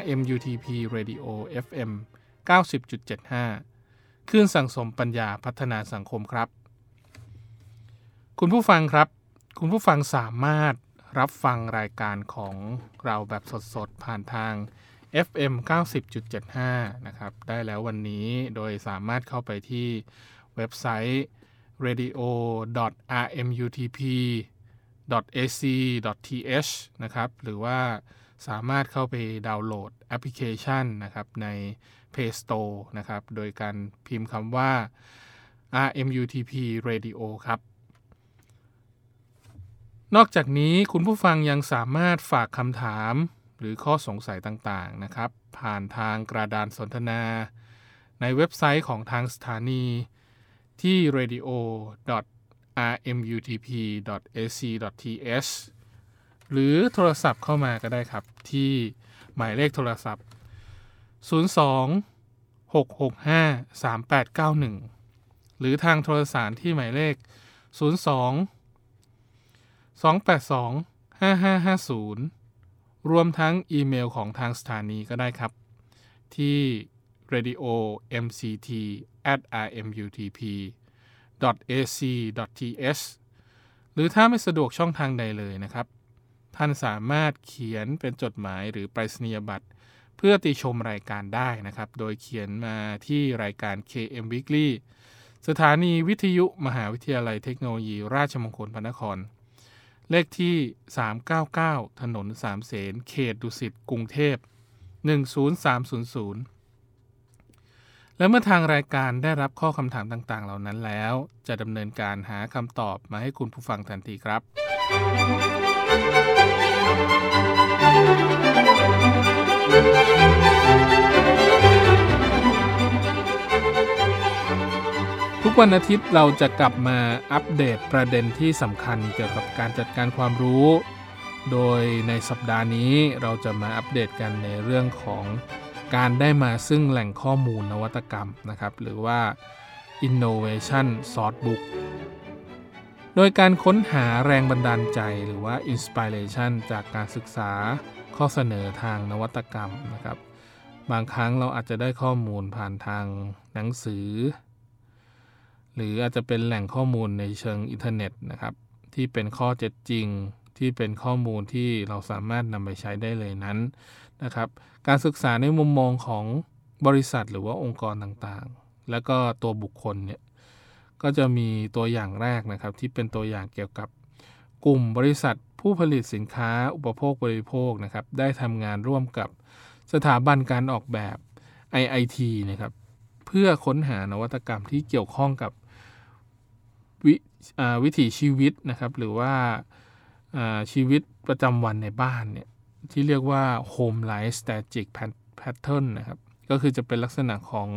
RMUTP Radio FM 90.75คลื่นสังสมปัญญาพัฒนาสังคมครับ คุณผู้ฟังครับ คุณผู้ฟังสามารถรับฟังรายการของเราแบบสดๆ ผ่านทาง FM 90.75 นะครับ ได้แล้ววันนี้โดยสามารถเข้าไปที่เว็บไซต์ radio.rmutp.ac.th นะครับ หรือว่า สามารถเข้าไปดาวน์โหลดแอปพลิเคชันนะครับใน Play Store นะครับ โดยการพิมพ์คำว่า RMUTP Radio ครับ นอกจากนี้คุณผู้ฟังยังสามารถฝากคำถามหรือข้อสงสัยต่างๆนะครับ ผ่านทางกระดานสนทนา ในเว็บไซต์ของทางสถานี ที่ radio.rmutp.ac.th หรือโทรศัพท์เข้ามาก็ได้ครับ ที่หมายเลขโทรศัพท์ 02 665 3891 หรือทางโทรสารที่หมายเลข 02 282 5550 รวมทั้งอีเมลของทางสถานีก็ได้ครับ ที่ radio mct at rmutp ac th หรือถ้าไม่สะดวกช่องทางใดเลยนะครับ ท่านสามารถเขียนเป็นจดหมายหรือไปรษณียบัตร เพื่อติชมรายการได้นะครับ โดยเขียนมาที่รายการ KM Weekly สถานีวิทยุมหาวิทยาลัยเทคโนโลยี ราชมงคลพระนคร เลขที่ 399 ถนนสามเสนเขตดุสิตกรุงเทพ 10300และเมื่อทางรายการได้รับข้อคำถามต่างๆ เหล่านั้นแล้ว จะดำเนินการหาคำตอบมาให้คุณผู้ฟังทันทีครับ ทุกวันอาทิตย์เราจะกลับมาอัปเดตประเด็นที่สำคัญเกี่ยวกับการจัดการความรู้ โดยในสัปดาห์นี้เราจะมาอัปเดตกันในเรื่องของการได้มาซึ่งแหล่งข้อมูลนวัตกรรมนะครับ หรือว่า innovation source book โดยการค้นหาแรงบันดาลใจหรือว่า inspiration จากการศึกษาข้อเสนอทางนวัตกรรมนะครับ บางครั้งเราอาจจะได้ข้อมูลผ่านทางหนังสือ หรืออาจจะเป็นแหล่งข้อมูลในเชิงอินเทอร์เน็ตนะครับ ที่เป็นข้อเท็จจริงที่เป็นข้อมูลที่เราสามารถนำไปใช้ได้เลยนั้นนะครับ การศึกษาในมุมมองของบริษัทหรือว่าองค์กรต่างๆ แล้วก็ตัวบุคคลเนี่ย ก็จะมีตัวอย่างแรกนะครับ ที่เป็นตัวอย่างเกี่ยวกับกลุ่มบริษัทผู้ผลิตสินค้าอุปโภคบริโภคนะครับ ได้ทำงานร่วมกับสถาบันการออกแบบ IIT นะครับ เพื่อค้นหานวัตกรรมที่เกี่ยวข้องกับววิถีชีวิตนะครับ หรือว่าชีวิตประจำวันในบ้านเนี่ย ที่เรียกว่า Home Life Static Pattern นะครับ ก็คือจะเป็นลักษณะของ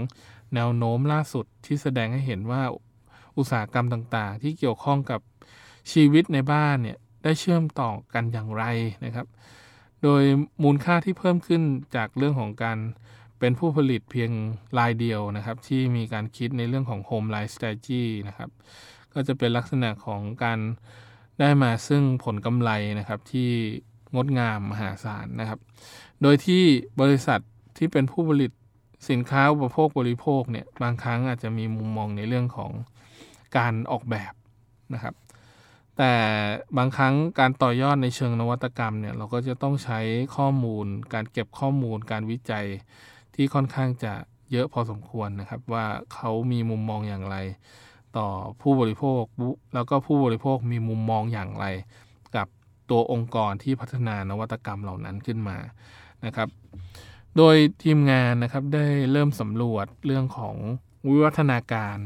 แนวโน้มล่าสุดที่แสดงให้เห็นว่า อุตสาหกรรมต่างๆ ที่เกี่ยวข้องกับชีวิตในบ้านเนี่ยได้เชื่อมต่อกันอย่างไรนะครับ โดยมูลค่าที่เพิ่มขึ้นจากเรื่องของการเป็นผู้ผลิตเพียงรายเดียวนะครับ ที่มีการคิดในเรื่องของ Home Life Strategy นะครับ ก็จะเป็นลักษณะของการได้มาซึ่งผลกำไรนะครับที่งดงามมหาศาลนะครับ โดยที่บริษัทที่เป็นผู้ผลิตสินค้าอุปโภคบริโภคเนี่ยบางครั้งอาจจะมีมุมมองในเรื่องของ การออกแบบนะครับ แต่บางครั้งการต่อยอดในเชิงนวัตกรรมเนี่ยเราก็จะต้องใช้ข้อมูล การเก็บข้อมูล การวิจัยที่ค่อนข้างจะเยอะพอสมควรนะครับ ว่าเขามีมุมมองอย่างไร ต่อผู้บริโภค แล้วก็ผู้บริโภคมีมุมมองอย่างไร กับตัวองค์กรที่พัฒนานวัตกรรมเหล่านั้นขึ้นมานะครับ โดยทีมงานนะครับได้เริ่มสำรวจเรื่องของวิวัฒนาการ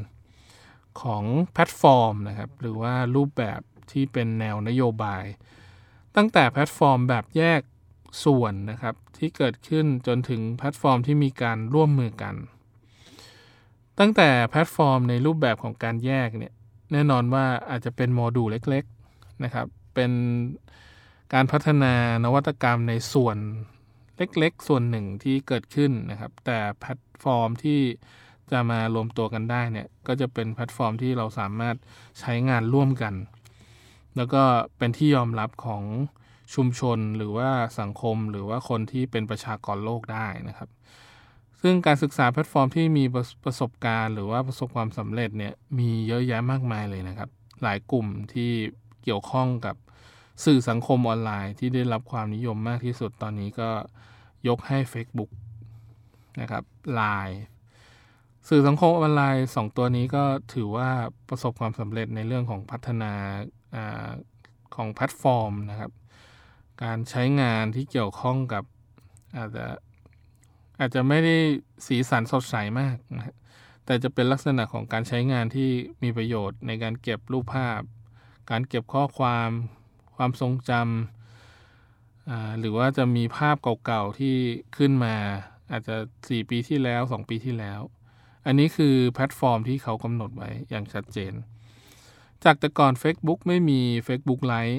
ของแพลตฟอร์มนะครับหรือว่ารูปแบบที่เป็นแนวนโยบาย ตั้งแต่แพลตฟอร์มแบบแยกส่วนนะครับที่เกิดขึ้นจนถึงแพลตฟอร์มที่มีการร่วมมือกัน ตั้งแต่แพลตฟอร์มในรูปแบบของการแยกเนี่ยแน่นอนว่าอาจจะเป็นโมดูลเล็กๆนะครับเป็นการพัฒนานวัตกรรมในส่วนเล็กๆ ส่วนหนึ่งที่เกิดขึ้นนะครับ แต่แพลตฟอร์มที่ จะมารวมตัวกันได้เนี่ยก็จะเป็นแพลตฟอร์มที่เราสามารถใช้งานร่วมกัน แล้วก็เป็นที่ยอมรับของชุมชนหรือว่าสังคมหรือว่าคนที่เป็นประชากรโลกได้นะครับ ซึ่งการศึกษาแพลตฟอร์มที่มีประสบการณ์ หรือว่าประสบความสำเร็จเนี่ยมีเยอะแยะมากมายเลยนะครับ หลายกลุ่มที่เกี่ยวข้องกับสื่อสังคมออนไลน์ที่ได้รับความนิยมมากที่สุดตอนนี้ก็ยกให้ Facebook นะครับ Line สื่อสังคมออนไลน์2ตัวนี้ก็ถือว่าประสบความสำเร็จในเรื่องของพัฒนาอของแพลตฟอร์มนะครับ การใช้งานที่เกี่ยวข้องกับอาจจะอาจจะไม่ได้สีสันสดใสมากนะแต่จะเป็นลักษณะของการใช้งานที่มีประโยชน์ในการเก็บรูปภาพ การเก็บข้อความ ความทรงจำหรือว่าจะมีภาพเก่าๆที่ขึ้นมาอาจจะ 4 ปีที่แล้ว 2 ปีที่แล้ว อันนี้คือแพลตฟอร์มที่เขากำหนดไว้อย่างชัดเจน จากแต่ก่อน Facebook ไม่มี Facebook l i v e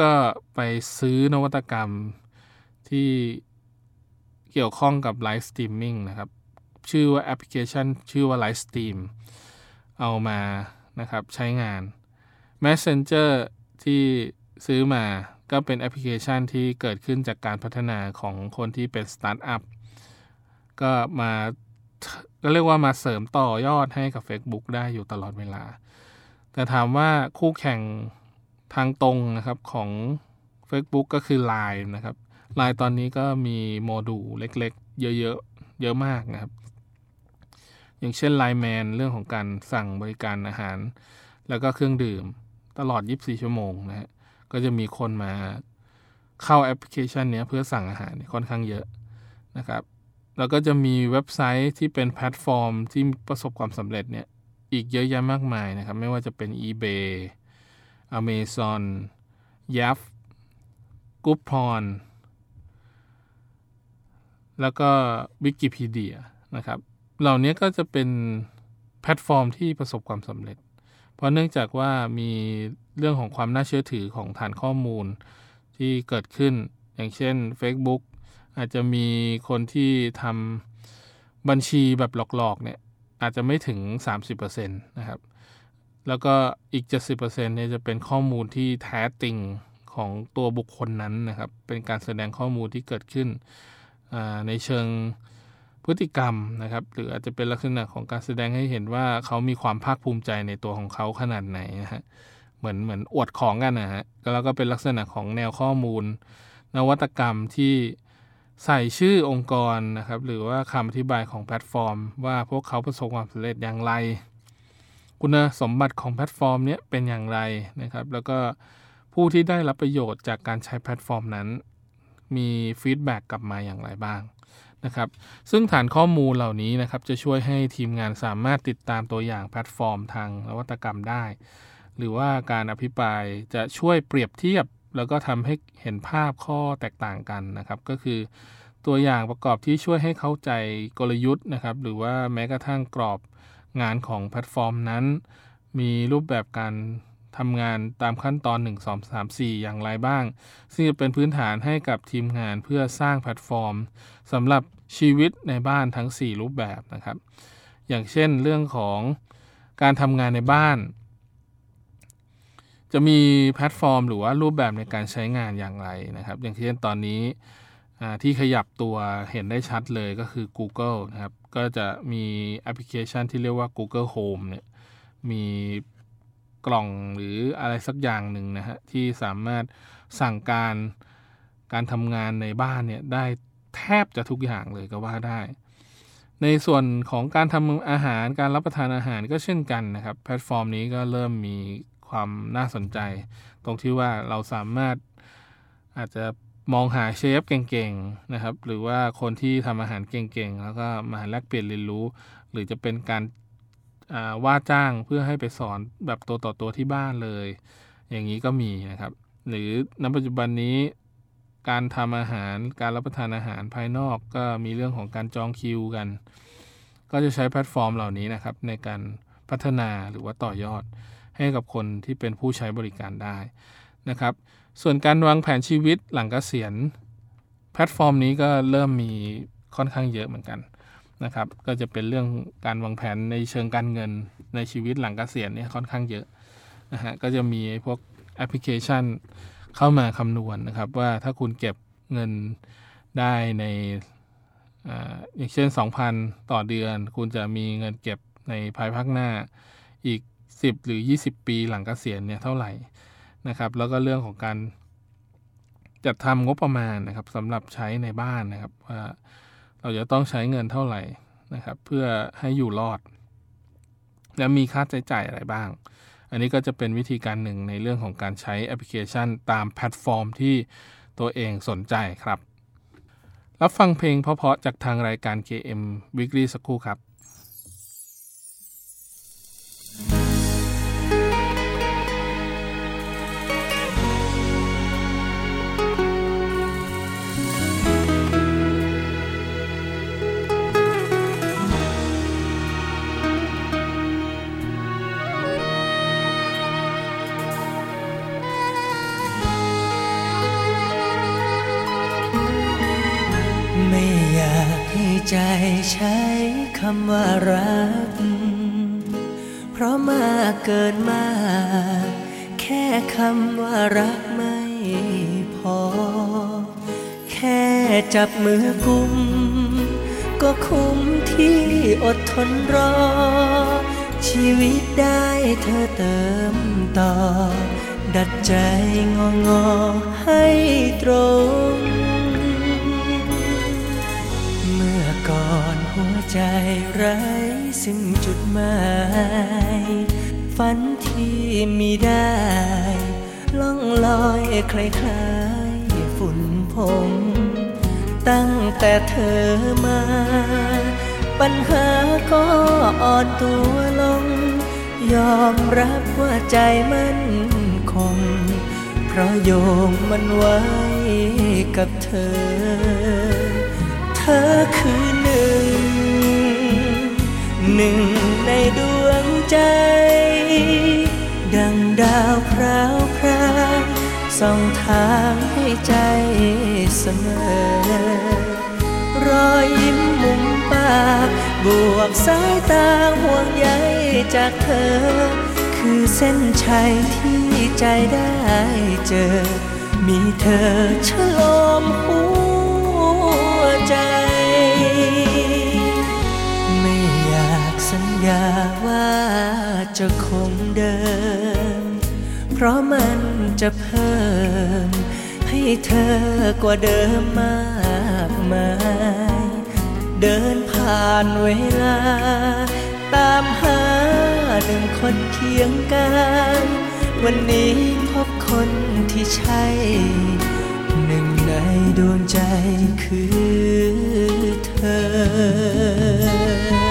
ก็ไปซื้อนวัตกรรมที่เกี่ยวข้องกับ live streaming นะครับ ชื่อว่าแอปพลิเคชัน ชื่อว่า Livestream เอามานะครับใช้งาน Messenger ที่ซื้อมาก็เป็นแอปพลิเคชันที่เกิดขึ้นจากการพัฒนาของคนที่เป็นสตาร์ทอัพก็มา ก็เรียกว่ามาเสริมต่อยอดให้กับ Facebook ได้อยู่ตลอดเวลา แต่ถามว่าคู่แข่งทางตรงนะครับของ Facebook ก็คือ Line นะครับ Line ตอนนี้ก็มีโมดูลเล็กๆ เยอะๆ เยอะมากนะครับ อย่างเช่น Line Man เรื่องของการสั่งบริการอาหาร แล้วก็เครื่องดื่มตลอด 24 ชั่วโมงนะฮะก็จะมีคนมาเข้าแอปพลิเคชันนี้เพื่อสั่งอาหารค่อนข้างเยอะนะครับ แล้วก็จะมีเว็บไซต์ที่เป็นแพลตฟอร์มที่ประสบความสำเร็จเนี่ยอีกเยอะแยะมากมายนะครับ ไม่ว่าจะเป็น eBay Amazon Yap g o o p o n แล้วก็ Wikipedia นะครับ เหล่านี้ก็จะเป็นแพลตฟอร์มที่ประสบความสำเร็จ เพราะเนื่องจากว่ามีเรื่องของความน่าเชื่อถือของฐานข้อมูลที่เกิดขึ้น อย่างเช่น Facebook อาจจะมีคนที่ทำบัญชีแบบหลอกๆเนี่ยอาจจะไม่ถึง 30%นะครับ แล้วก็อีก 70%เนี่ยจะเป็นข้อมูลที่แท้จริงของตัวบุคคลนั้นนะครับ เป็นการแสดงข้อมูลที่เกิดขึ้นในเชิงพฤติกรรมนะครับ หรืออาจจะเป็นลักษณะของการแสดงให้เห็นว่าเขามีความภาคภูมิใจในตัวของเขาขนาดไหนนะฮะเหมือนเหมือนอวดของกันนะฮะแล้วก็เป็นลักษณะของแนวข้อมูล นวัตกรรมที่ ใส่ชื่อองค์กรนะครับ หรือว่าคำอธิบายของแพลตฟอร์ม ว่าพวกเขาประสบความสำเร็จอย่างไร คุณสมบัติของแพลตฟอร์มนี้เป็นอย่างไรนะครับ แล้วก็ผู้ที่ได้รับประโยชน์จากการใช้แพลตฟอร์มนั้น มี feedback กลับมาอย่างไรบ้างนะครับ ซึ่งฐานข้อมูลเหล่านี้นะครับ จะช่วยให้ทีมงานสามารถติดตามตัวอย่างแพลตฟอร์มทางนวัตกรรมได้ หรือว่าการอภิปรายจะช่วยเปรียบเทียบ แล้วก็ทำให้เห็นภาพข้อแตกต่างกันนะครับ ก็คือตัวอย่างประกอบที่ช่วยให้เข้าใจกลยุทธ์นะครับ หรือว่าแม้กระทั่งกรอบงานของแพลตฟอร์มนั้น มีรูปแบบการทำงานตามขั้นตอน 1 2 3 4 อย่างไรบ้าง ซึ่งจะเป็นพื้นฐานให้กับทีมงานเพื่อสร้างแพลตฟอร์มสำหรับชีวิตในบ้านทั้ง 4 รูปแบบนะครับ อย่างเช่นเรื่องของการทำงานในบ้าน จะมีแพลตฟอร์ม หรือว่ารูปแบบในการใช้งานอย่างไรนะครับ อย่างเช่นตอนนี้ที่ขยับตัวเห็นได้ชัดเลยก็คือ Google นะครับ ก็จะมีแอปพลิเคชันที่เรียกว่า Google Home เนี่ยมีกล่องหรืออะไรสักอย่างหนึ่งนะฮะที่สามารถสั่งการการทำงานในบ้านเนี่ยได้แทบจะทุกอย่างเลยก็ว่าได้ ในส่วนของการทำอาหารการรับประทานอาหารก็เช่นกันนะครับ แพลตฟอร์มนี้ก็เริ่มมี ความน่าสนใจ ตรงที่ว่าเราสามารถอาจจะมองหาเชฟเก่งๆนะครับ หรือว่าคนที่ทำอาหารเก่งๆ แล้วก็มาแลกเปลี่ยนเรียนรู้ หรือจะเป็นการว่าจ้างเพื่อให้ไปสอนแบบตัวต่อตัวที่บ้านเลย อย่างนี้ก็มีนะครับ หรือณปัจจุบันนี้การทำอาหารการรับประทานอาหารภายนอกก็มีเรื่องของการจองคิวกัน ก็จะใช้แพลตฟอร์มเหล่านี้นะครับในการพัฒนาหรือว่าต่อยอด ให้กับคนที่เป็นผู้ใช้บริการได้นะครับ ส่วนการวางแผนชีวิตหลังเกษียณ แพลตฟอร์มนี้ก็เริ่มมีค่อนข้างเยอะเหมือนกันนะครับ ก็จะเป็นเรื่องการวางแผนในเชิงการเงินในชีวิตหลังเกษียณเนี่ยค่อนข้างเยอะนะฮะก็จะมีพวกแอปพลิเคชันเข้ามาคำนวณนนะครับ ว่าถ้าคุณเก็บเงินได้ในอย่างเช่น 2,000 ต่อเดือน คุณจะมีเงินเก็บในภายภาคหน้าอีก 10 หรือ 20 ปีหลังกเกษียณเนี่ยเท่าไหร่นะครับ แล้วก็เรื่องของการจัดทำงบประมาณนะครับสำหรับใช้ในบ้านนะครับว่าเราจะต้องใช้เงินเท่าไหร่นะครับ เพื่อให้อยู่รอด และมีค่าใช้จ่ายอะไรบ้าง อันนี้ก็จะเป็นวิธีการหนึ่งในเรื่องของการใช้แอปพลิเคชันตามแพลตฟอร์มที่ตัวเองสนใจครับ รับฟังเพลงเพราะๆจากทางรายการ KM Weekly สักครู่ครับ ใช้ใจใช้คำว่ารัก เพราะมากเกินมาก แค่คำว่ารักไม่พอ แค่จับมือกุม ก็คุ้มที่อดทนรอ ชีวิตได้เธอเติมต่อ ดัดใจงองอให้ตรง ใจไร้ซึ่งจุดหมายฝันที่มีได้ ล่องลอยคล้ายๆฝุ่นพงตั้งแต่เธอมา ปัญหาก็อ่อนตัวลง ยอมรับว่าใจมันคง เพราะโยงมันไว้กับเธอ เธอคือหนึ่ง หนึ่งในดวงใจ ดังดาวพราวพราวส่องทางให้ใจเสมอ รอยยิ้มมุมปาก บวกสายตาห่วงใยจากเธอ คือเส้นชัยที่ใจได้เจอ มีเธอฉลมหัว จะคงเดิม เพราะมันจะเพิ่ม ให้เธอกว่าเดิมมากมาย เดินผ่านเวลา ตามหาหนึ่งคนเคียงกัน วันนี้พบคนที่ใช่ หนึ่งในดวงใจคือเธอ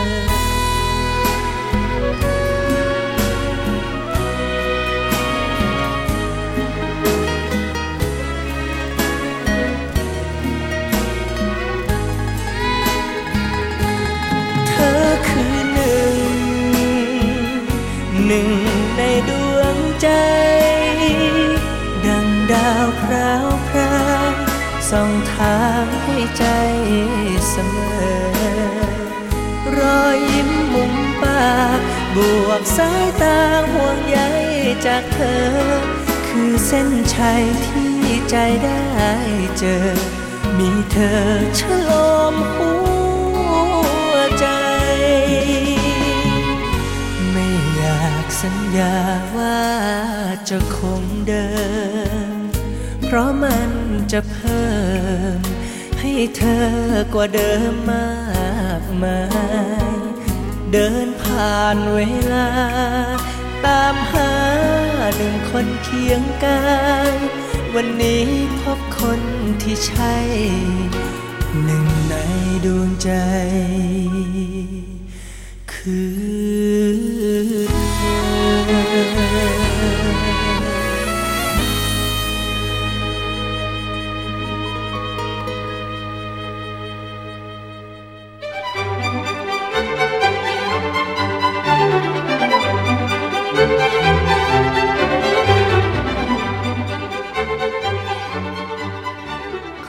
ส่องทางให้ใจเสมอ รอยยิ้มมุมปาก บวกสายตาห่วงใยจากเธอ คือเส้นชัยที่ใจได้เจอ มีเธอฉลมหัวใจ ไม่อยากสัญญาว่าจะคงเดิม เพราะมันจะเพิ่ม ให้เธอกว่าเดิมมากมาย เดินผ่านเวลา ตามหาหนึ่งคนเคียงกายวันนี้พบคนที่ใช่ หนึ่งในดวงใจ คือเธอ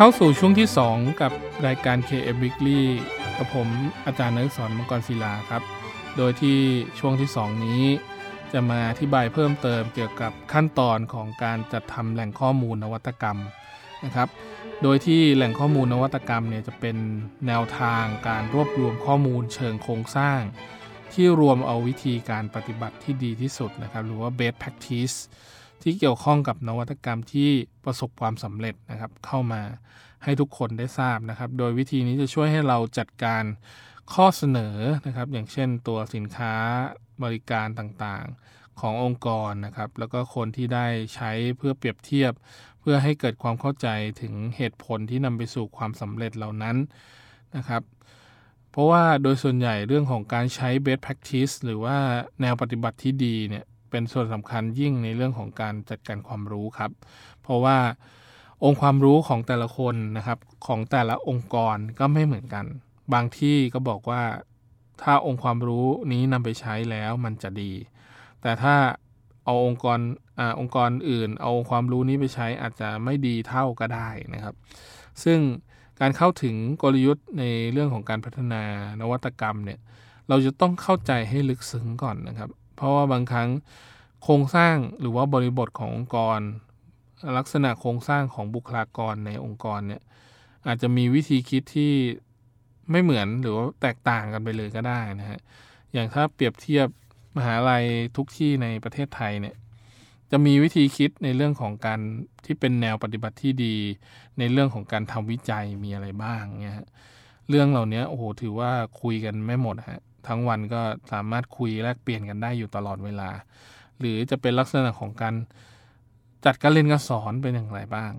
เข้าสู่ช่วงที่ 2 กับรายการ KM Weekly กับผมอาจารย์นักสอนมังกรศิลาครับ โดยที่ช่วงที่ 2 นี้ จะมาอธิบายเพิ่มเติมเกี่ยวกับขั้นตอนของการจัดทำแหล่งข้อมูลนวัตกรรมนะครับ โดยที่แหล่งข้อมูลนวัตกรรมเนี่ยจะเป็นแนวทางการรวบรวมข้อมูลเชิงโครงสร้าง ที่รวมเอาวิธีการปฏิบัติที่ดีที่สุดนะครับ หรือว่า best practice ที่เกี่ยวข้องกับนวัตกรรมที่ประสบความสำเร็จนะครับ เข้ามาให้ทุกคนได้ทราบนะครับ โดยวิธีนี้จะช่วยให้เราจัดการข้อเสนอนะครับ อย่างเช่นตัวสินค้าบริการต่างๆขององค์กรนะครับ แล้วก็คนที่ได้ใช้เพื่อเปรียบเทียบ เพื่อให้เกิดความเข้าใจถึงเหตุผลที่นำไปสู่ความสำเร็จเหล่านั้นนะครับเพราะว่าโดยส่วนใหญ่เรื่องของการใช้ best practice หรือว่าแนวปฏิบัติที่ดีเนี่ย เป็นส่วนสำคัญยิ่งในเรื่องของการจัดการความรู้ครับ เพราะว่าองค์ความรู้ของแต่ละคนนะครับของแต่ละองค์กรก็ไม่เหมือนกัน บางที่ก็บอกว่าถ้าองค์ความรู้นี้นำไปใช้แล้วมันจะดี แต่ถ้าเอาองค์กรอ่าองค์กรอื่น เอาความรู้นี้ไปใช้อาจจะไม่ดีเท่าก็ได้นะครับ ซึ่งการเข้าถึงกลยุทธ์ในเรื่องของการพัฒนานวัตกรรมเนี่ยเราจะต้องเข้าใจให้ลึกซึ้งก่อนนะครับ เพราะว่าบางครั้งโครงสร้างหรือว่าบริบทขององค์กร ลักษณะโครงสร้างของบุคลากรในองค์กรเนี่ยอาจจะมีวิธีคิดที่ไม่เหมือนหรือว่าแตกต่างกันไปเลยก็ได้นะฮะอย่างถ้าเปรียบเทียบมหาลัยทุกที่ในประเทศไทยเนี่ยจะมีวิธีคิดในเรื่องของการที่เป็นแนวปฏิบัติที่ดี ในเรื่องของการทำวิจัยมีอะไรบ้างเนี่ยเรื่องเหล่านี้โอ้โหถือว่าคุยกันไม่หมดฮะ ทั้งวันก็สามารถคุยแลกเปลี่ยนกันได้อยู่ตลอดเวลา หรือจะเป็นลักษณะของการจัดการเรียนการสอนเป็นอย่างไรบ้าง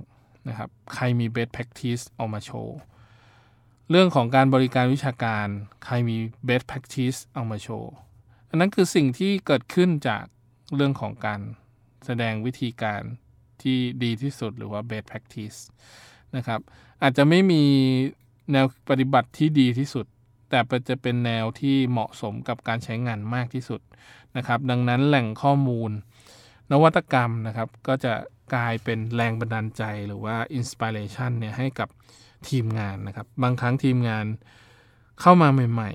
นะครับ ใครมี best practice เอามาโชว์ เรื่องของการบริการวิชาการ ใครมี best practice เอามาโชว์ อันนั้นคือสิ่งที่เกิดขึ้นจากเรื่องของการแสดงวิธีการที่ดีที่สุดหรือว่า best practice นะครับ อาจจะไม่มีแนวปฏิบัติที่ดีที่สุด แต่จะเป็นแนวที่เหมาะสมกับการใช้งานมากที่สุดนะครับ ดังนั้นแหล่งข้อมูล นวัตกรรมนะครับ ก็จะกลายเป็นแรงบันดาลใจหรือว่าอินสปิเรชันเนี่ยให้กับทีมงานนะครับ บางครั้งทีมงานเข้ามาใหม่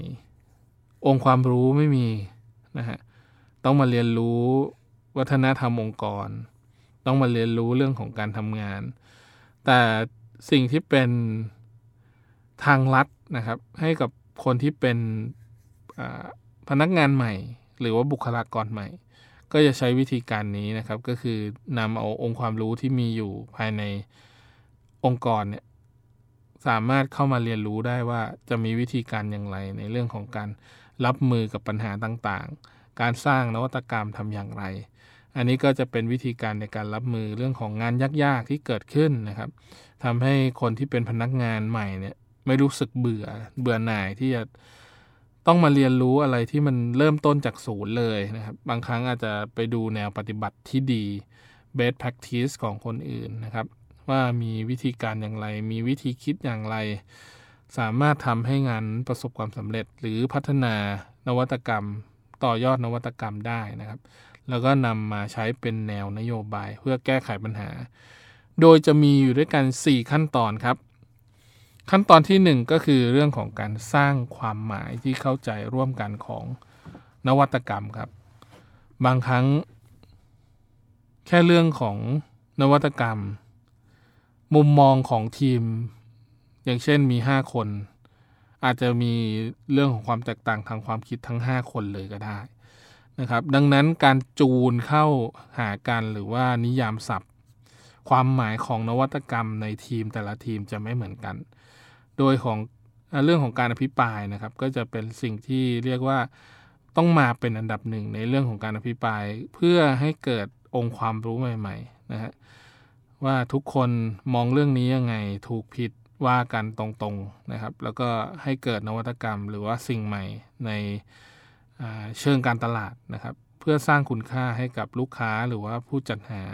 ๆ องค์ความรู้ไม่มีนะฮะต้องมาเรียนรู้วัฒนธรรมองค์กร ต้องมาเรียนรู้เรื่องของการทำงาน แต่สิ่งที่เป็นทางลัดนะครับ ให้กับ คนที่เป็นพนักงานใหม่ หรือว่าบุคลากรใหม่ ก็จะใช้วิธีการนี้นะครับ ก็คือนำเอาองค์ความรู้ที่มีอยู่ภายในองค์กรเนี่ยสามารถเข้ามาเรียนรู้ได้ว่าจะมีวิธีการอย่างไร ในเรื่องของการรับมือกับปัญหาต่างๆ การสร้างนวัตกรรมทำอย่างไร อันนี้ก็จะเป็นวิธีการในการรับมือเรื่องของงานยากๆที่เกิดขึ้นนะครับทำให้คนที่เป็นพนักงานใหม่เนี่ย ไม่รู้สึกเบื่อเบื่อหน่ายที่จะต้องมาเรียนรู้อะไรที่มันเริ่มต้นจากศูนย์เลยนะครับ บางครั้งอาจจะไปดูแนวปฏิบัติที่ดี best practice ของคนอื่นนะครับ ว่ามีวิธีการอย่างไร มีวิธีคิดอย่างไร สามารถทำให้งานประสบความสำเร็จ หรือพัฒนานวัตกรรม ต่อยอดนวัตกรรมได้นะครับ แล้วก็นำมาใช้เป็นแนวนโยบายเพื่อแก้ไขปัญหา โดยจะมีอยู่ด้วยกัน 4 ขั้นตอนครับ ขั้นตอนที่ 1 ก็คือเรื่องของการสร้างความหมายที่เข้าใจร่วมกันของนวัตกรรมครับ บางครั้ง แค่เรื่องของนวัตกรรม มุมมองของทีม อย่างเช่นมี 5 คน อาจจะมีเรื่องของความแตกต่างทางความคิดทั้ง 5 คนเลยก็ได้นะครับ ดังนั้นการจูนเข้าหากันหรือว่านิยามศัพท์ ความหมายของนวัตกรรมในทีมแต่ละทีมจะไม่เหมือนกัน โดยของเรื่องของการอภิปรายนะครับ ก็จะเป็นสิ่งที่เรียกว่าต้องมาเป็นอันดับหนึ่งในเรื่องของการอภิปราย เพื่อให้เกิดองค์ความรู้ใหม่ๆนะฮะว่าทุกคนมองเรื่องนี้ยังไงถูกผิดว่ากันตรงๆนะครับ แล้วก็ให้เกิดนวัตกรรมหรือว่าสิ่งใหม่ในเชิงการตลาดนะครับ เพื่อสร้างคุณค่าให้กับลูกค้าหรือว่าผู้จัดหา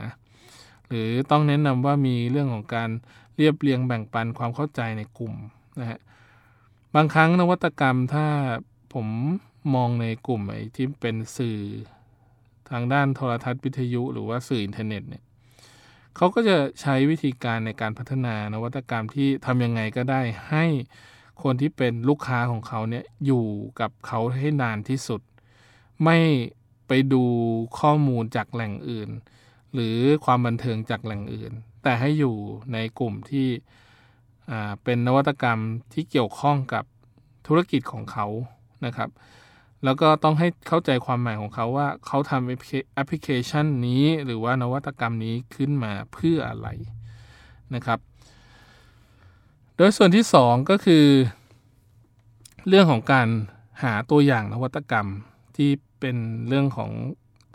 หรือต้องแนะนำว่ามีเรื่องของการ เรียบเรียงแบ่งปันความเข้าใจในกลุ่มนะฮะบางครั้งนวัตกรรมถ้าผมมองในกลุ่มไอ้ที่เป็นสื่อทางด้านโทรทัศน์วิทยุ หรือว่าสื่ออินเทอร์เน็ตเนี่ยเขาก็จะใช้วิธีการในการพัฒนานวัตกรรมที่ทำยังไงก็ได้ให้คนที่เป็นลูกค้าของเขาเนี่ยอยู่กับเขาให้นานที่สุด ไม่ไปดูข้อมูลจากแหล่งอื่น หรือความบันเทิงจากแหล่งอื่น แต่ให้อยู่ในกลุ่มที่เป็นนวัตกรรมที่เกี่ยวข้องกับธุรกิจของเขานะครับ แล้วก็ต้องให้เข้าใจความหมายของเขาว่าเขาทำแอปพลิเคชันนี้หรือว่านวัตกรรมนี้ขึ้นมาเพื่ออะไรนะครับ โดยส่วนที่ 2 ก็คือ เรื่องของการหาตัวอย่างนวัตกรรมที่เป็นเรื่องของ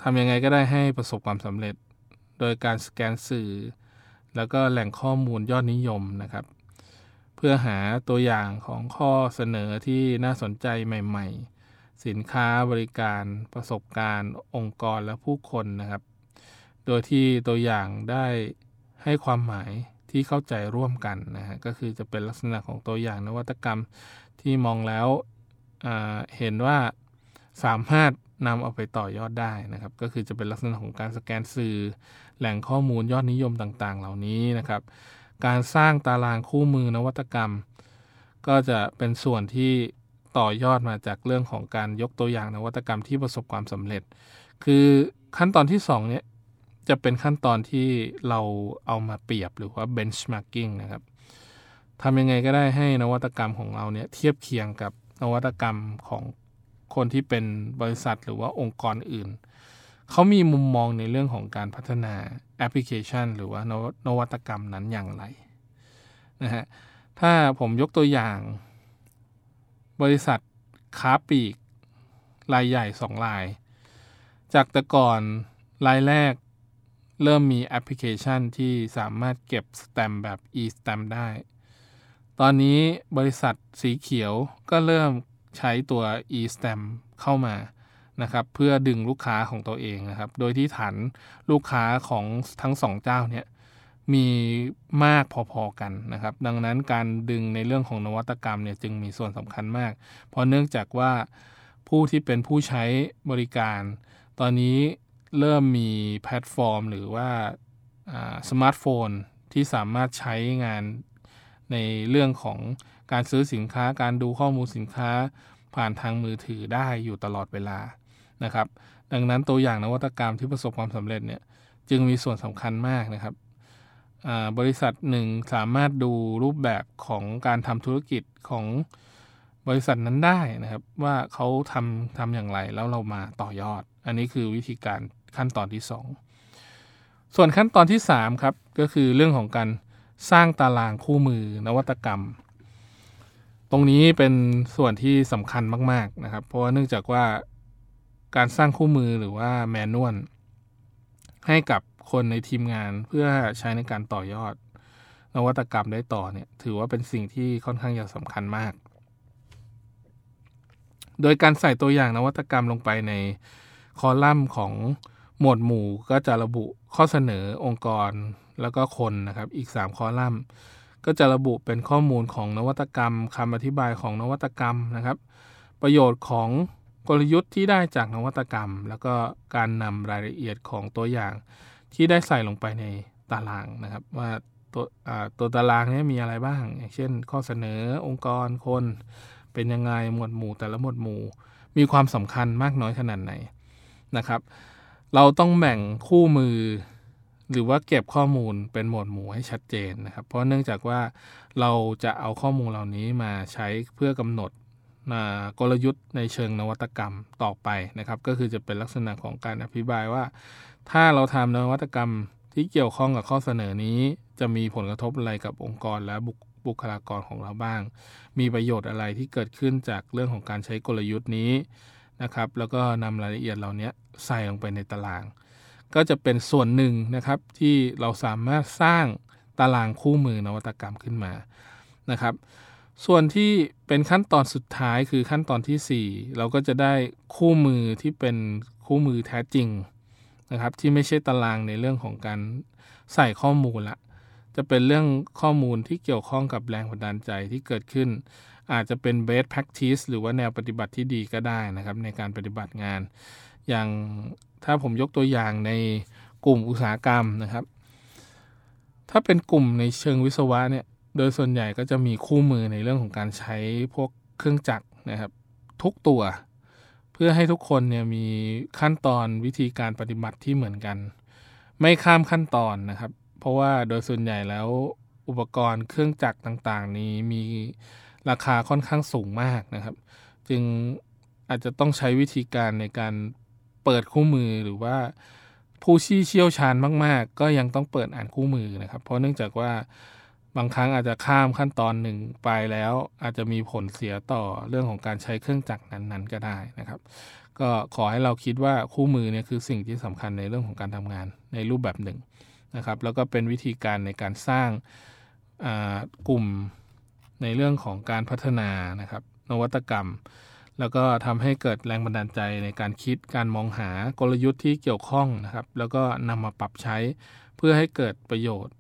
ทำยังไงก็ได้ให้ประสบความสำเร็จ โดยการสแกนสื่อ แล้วก็แหล่งข้อมูลยอดนิยมนะครับ เพื่อหาตัวอย่างของข้อเสนอที่น่าสนใจใหม่ ๆ สินค้าบริการประสบการณ์องค์กรและผู้คนนะครับ โดยที่ตัวอย่างได้ให้ความหมายที่เข้าใจร่วมกันนะฮะก็คือจะเป็นลักษณะของตัวอย่างนวัตกรรมที่มองแล้วเห็นว่าสามารถนำเอาไปต่อยอดได้นะครับ ก็คือจะเป็นลักษณะของการสแกนสื่อ แหล่งข้อมูลยอดนิยมต่างๆ เหล่านี้นะครับ การสร้างตารางคู่มือนวัตกรรม ก็จะเป็นส่วนที่ต่อยอดมาจากเรื่องของการยกตัวอย่างนวัตกรรมที่ประสบความสำเร็จ คือขั้นตอนที่2เนี่ยจะเป็นขั้นตอนที่เราเอามาเปรียบหรือว่า benchmarking นะครับทำยังไงก็ได้ให้นวัตกรรมของเราเนี่ยเทียบเคียงกับนวัตกรรมของคนที่เป็นบริษัทหรือว่าองค์กรอื่น เขามีมุมมองในเรื่องของการพัฒนาแอปพลิเคชัน หรือว่านวัตกรรมนั้นอย่างไรนะฮะถ้าผมยกตัวอย่าง บริษัทค้าปลีกรายใหญ่สองราย จากแต่ก่อนรายแรกเริ่มมีแอปพลิเคชันที่สามารถเก็บสแตมแบบ e-stamp ได้ ตอนนี้บริษัทสีเขียวก็เริ่มใช้ตัว e-stamp เข้ามา นะครับเพื่อดึงลูกค้าของตัวเองนะครับ โดยที่ฐานลูกค้าของทั้งสองเจ้าเนี่ยมีมากพอๆกันนะครับ ดังนั้นการดึงในเรื่องของนวัตกรรมเนี่ยจึงมีส่วนสำคัญมาก เพราะเนื่องจากว่าผู้ที่เป็นผู้ใช้บริการ ตอนนี้เริ่มมีแพลตฟอร์ม หรือว่าสมาร์ทโฟนที่สามารถใช้งานในเรื่องของการซื้อสินค้าการดูข้อมูลสินค้าผ่านทางมือถือได้อยู่ตลอดเวลา นะครับ ดังนั้นตัวอย่างนวัตกรรมที่ประสบความสำเร็จเนี่ยจึงมีส่วนสำคัญมากนะครับบริษัทหนึ่งสามารถดูรูปแบบของการทำธุรกิจของบริษัทนั้นได้นะครับ ว่าเขาทำทำอย่างไรแล้วเรามาต่อยอด อันนี้คือวิธีการขั้นตอนที่ 2 ส่วนขั้นตอนที่ 3 ครับ ก็คือเรื่องของการสร้างตารางคู่มือนวัตกรรม ตรงนี้เป็นส่วนที่สำคัญมาก ๆนะครับ เพราะว่าเนื่องจากว่า การสร้างคู่มือหรือว่าแมนนวลให้กับคนในทีมงานเพื่อใช้ในการต่อยอด นวัตกรรมได้ต่อเนี่ยถือว่าเป็นสิ่งที่ค่อนข้างจะสำคัญมาก โดยการใส่ตัวอย่างนวัตกรรมลงไปในคอลัมน์ของหมวดหมู่ก็จะระบุข้อเสนอองค์กรแล้วก็คนนะครับ อีก 3 คอลัมน์ ก็จะระบุเป็นข้อมูลของนวัตกรรมคำอธิบายของนวัตกรรมนะครับ ประโยชน์ของ กลยุทธ์ที่ได้จากนวัตกรรม แล้วก็การนำรายละเอียดของตัวอย่างที่ได้ใส่ลงไปในตารางนะครับ ว่าตัวตัวตารางนี้มีอะไรบ้าง อย่างเช่น ข้อเสนอองค์กรคน เป็นยังไงหมวดหมู่แต่ละหมวดหมู่ มีความสำคัญมากน้อยขนาดไหนนะครับ เราต้องแบ่งคู่มือ หรือว่าเก็บข้อมูลเป็นหมวดหมู่ให้ชัดเจนนะครับ เพราะเนื่องจากว่าเราจะเอาข้อมูลเหล่านี้มาใช้เพื่อกำหนด กลยุทธ์ในเชิงนวัตกรรมต่อไปนะครับ ก็คือจะเป็นลักษณะของการอธิบายว่า ถ้าเราทำนวัตกรรมที่เกี่ยวข้องกับข้อเสนอนี้ จะมีผลกระทบอะไรกับองค์กรและบุคลากรของเราบ้าง มีประโยชน์อะไรที่เกิดขึ้นจากเรื่องของการใช้กลยุทธ์นี้นะครับ แล้วก็นำรายละเอียดเหล่านี้ใส่ลงไปในตาราง ก็จะเป็นส่วนหนึ่งนะครับที่เราสามารถสร้างตารางคู่มือนวัตกรรมขึ้นมานะครับ ส่วนที่เป็นขั้นตอนสุดท้ายคือขั้นตอนที่ 4 เราก็จะได้คู่มือที่เป็นคู่มือแท้จริงนะครับ ที่ไม่ใช่ตารางในเรื่องของการใส่ข้อมูลละจะเป็นเรื่องข้อมูลที่เกี่ยวข้องกับแรงบันดาลใจที่เกิดขึ้น อาจจะเป็น best practice หรือว่าแนวปฏิบัติที่ดีก็ได้นะครับ ในการปฏิบัติงาน อย่างถ้าผมยกตัวอย่างในกลุ่มอุตสาหกรรมนะครับ ถ้าเป็นกลุ่มในเชิงวิศวะเนี่ย โดยส่วนใหญ่ก็จะมีคู่มือในเรื่องของการใช้พวกเครื่องจักรนะครับ ทุกตัว เพื่อให้ทุกคนเนี่ยมีขั้นตอนวิธีการปฏิบัติที่เหมือนกัน ไม่ข้ามขั้นตอนนะครับ เพราะว่าโดยส่วนใหญ่แล้วอุปกรณ์เครื่องจักรต่างๆ นี้มีราคาค่อนข้างสูงมากนะครับ จึงอาจจะต้องใช้วิธีการในการเปิดคู่มือหรือว่าผู้ชี่เชี่ยวชาญมาก ๆ ก็ยังต้องเปิดอ่านคู่มือนะครับ เพราะเนื่องจากว่า บางครั้งอาจจะข้ามขั้นตอนหนึ่งไปแล้ว อาจจะมีผลเสียต่อเรื่องของการใช้เครื่องจักรนั้นๆ ก็ได้นะครับ ก็ขอให้เราคิดว่าคู่มือเนี่ยคือสิ่งที่สำคัญในเรื่องของการทำงานในรูปแบบหนึ่งนะครับ แล้วก็เป็นวิธีการในการสร้างกลุ่มในเรื่องของการพัฒนานะครับ นวัตกรรม แล้วก็ทำให้เกิดแรงบันดาลใจในการคิดการมองหากลยุทธ์ที่เกี่ยวข้องนะครับ แล้วก็นำมาปรับใช้เพื่อให้เกิดประโยชน์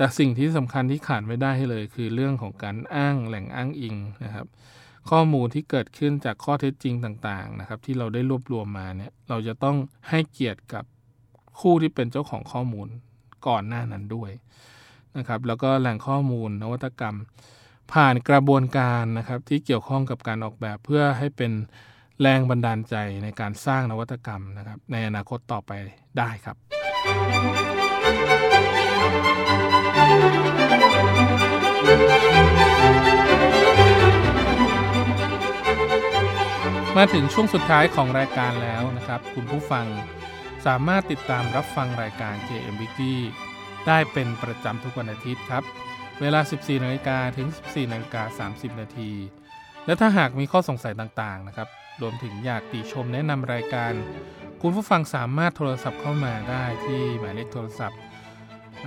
แต่สิ่งที่สำคัญที่ขาดไม่ได้เลย คือเรื่องของการอ้างแหล่งอ้างอิงนะครับ ข้อมูลที่เกิดขึ้นจากข้อเท็จจริงต่างๆนะครับ ที่เราได้รวบรวมมาเนี่ยเราจะต้องให้เกียรติกับคู่ที่เป็นเจ้าของข้อมูลก่อนหน้านั้นด้วยนะครับแล้วก็แหล่งข้อมูลนวัตกรรม ผ่านกระบวนการนะครับที่เกี่ยวข้องกับการออกแบบเพื่อให้เป็นแรงบันดาลใจในการสร้างนวัตกรรมนะครับในอนาคตต่อไปได้ครับ มาถึงช่วงสุดท้ายของรายการแล้วนะครับ คุณผู้ฟังสามารถติดตามรับฟังรายการ KM Weekly ได้เป็นประจำทุกวันอาทิตย์ครับ เวลา 14นาฬิกาถึง 14นาฬิกา30 นาที และถ้าหากมีข้อสงสัยต่างๆนะครับ รวมถึงอยากติชมแนะนำรายการ คุณผู้ฟังสามารถโทรศัพท์เข้ามาได้ที่หมายเลขโทรศัพท์ 02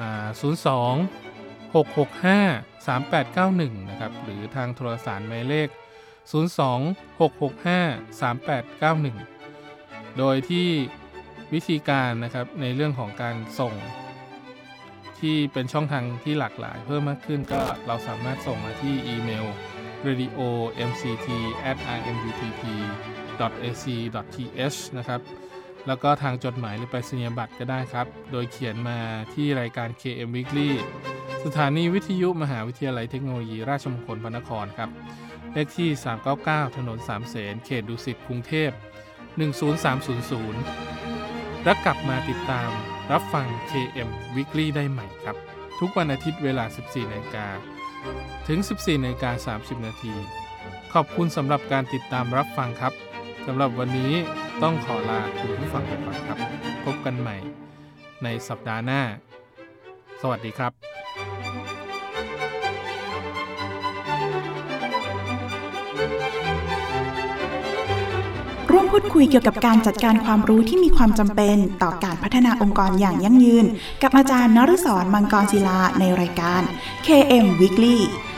665 3891 นะครับ หรือทางโทรสารหมายเลข 02 665 3891 โดยที่วิธีการนะครับในเรื่องของการส่ง ที่เป็นช่องทางที่หลากหลายเพิ่มมากขึ้นก็เราสามารถส่งมาที่อีเมล radio.mct.armutp.ac.th นะครับ แล้วก็ทางจดหมายหรือไปสัญญาบัตรก็ได้ครับ โดยเขียนมาที่รายการ KM Weekly สถานีวิทยุมหาวิทยาลัยเทคโนโลยีราชมงคลพระนครครับ เลขที่ 399 ถนนสามเสนเขตดุสิตกรุงเทพ 10300 และกลับมาติดตามรับฟัง KM Weekly ได้ใหม่ครับ ทุกวันอาทิตย์เวลา 14นาฬิกาถึง 14นาฬิกา30 นาที ขอบคุณสำหรับการติดตามรับฟังครับ สำหรับวันนี้ต้องขอลาคุณผู้ฟังไปก่อนครับ พบกันใหม่ในสัปดาห์หน้า สวัสดีครับร่วมพูดคุยเกี่ยวกับการจัดการความรู้ที่มีความจำเป็น ต่อการพัฒนาองค์กรอย่างยั่งยืน กับอาจารย์นฤศรมังกรศิลาในรายการ KM Weekly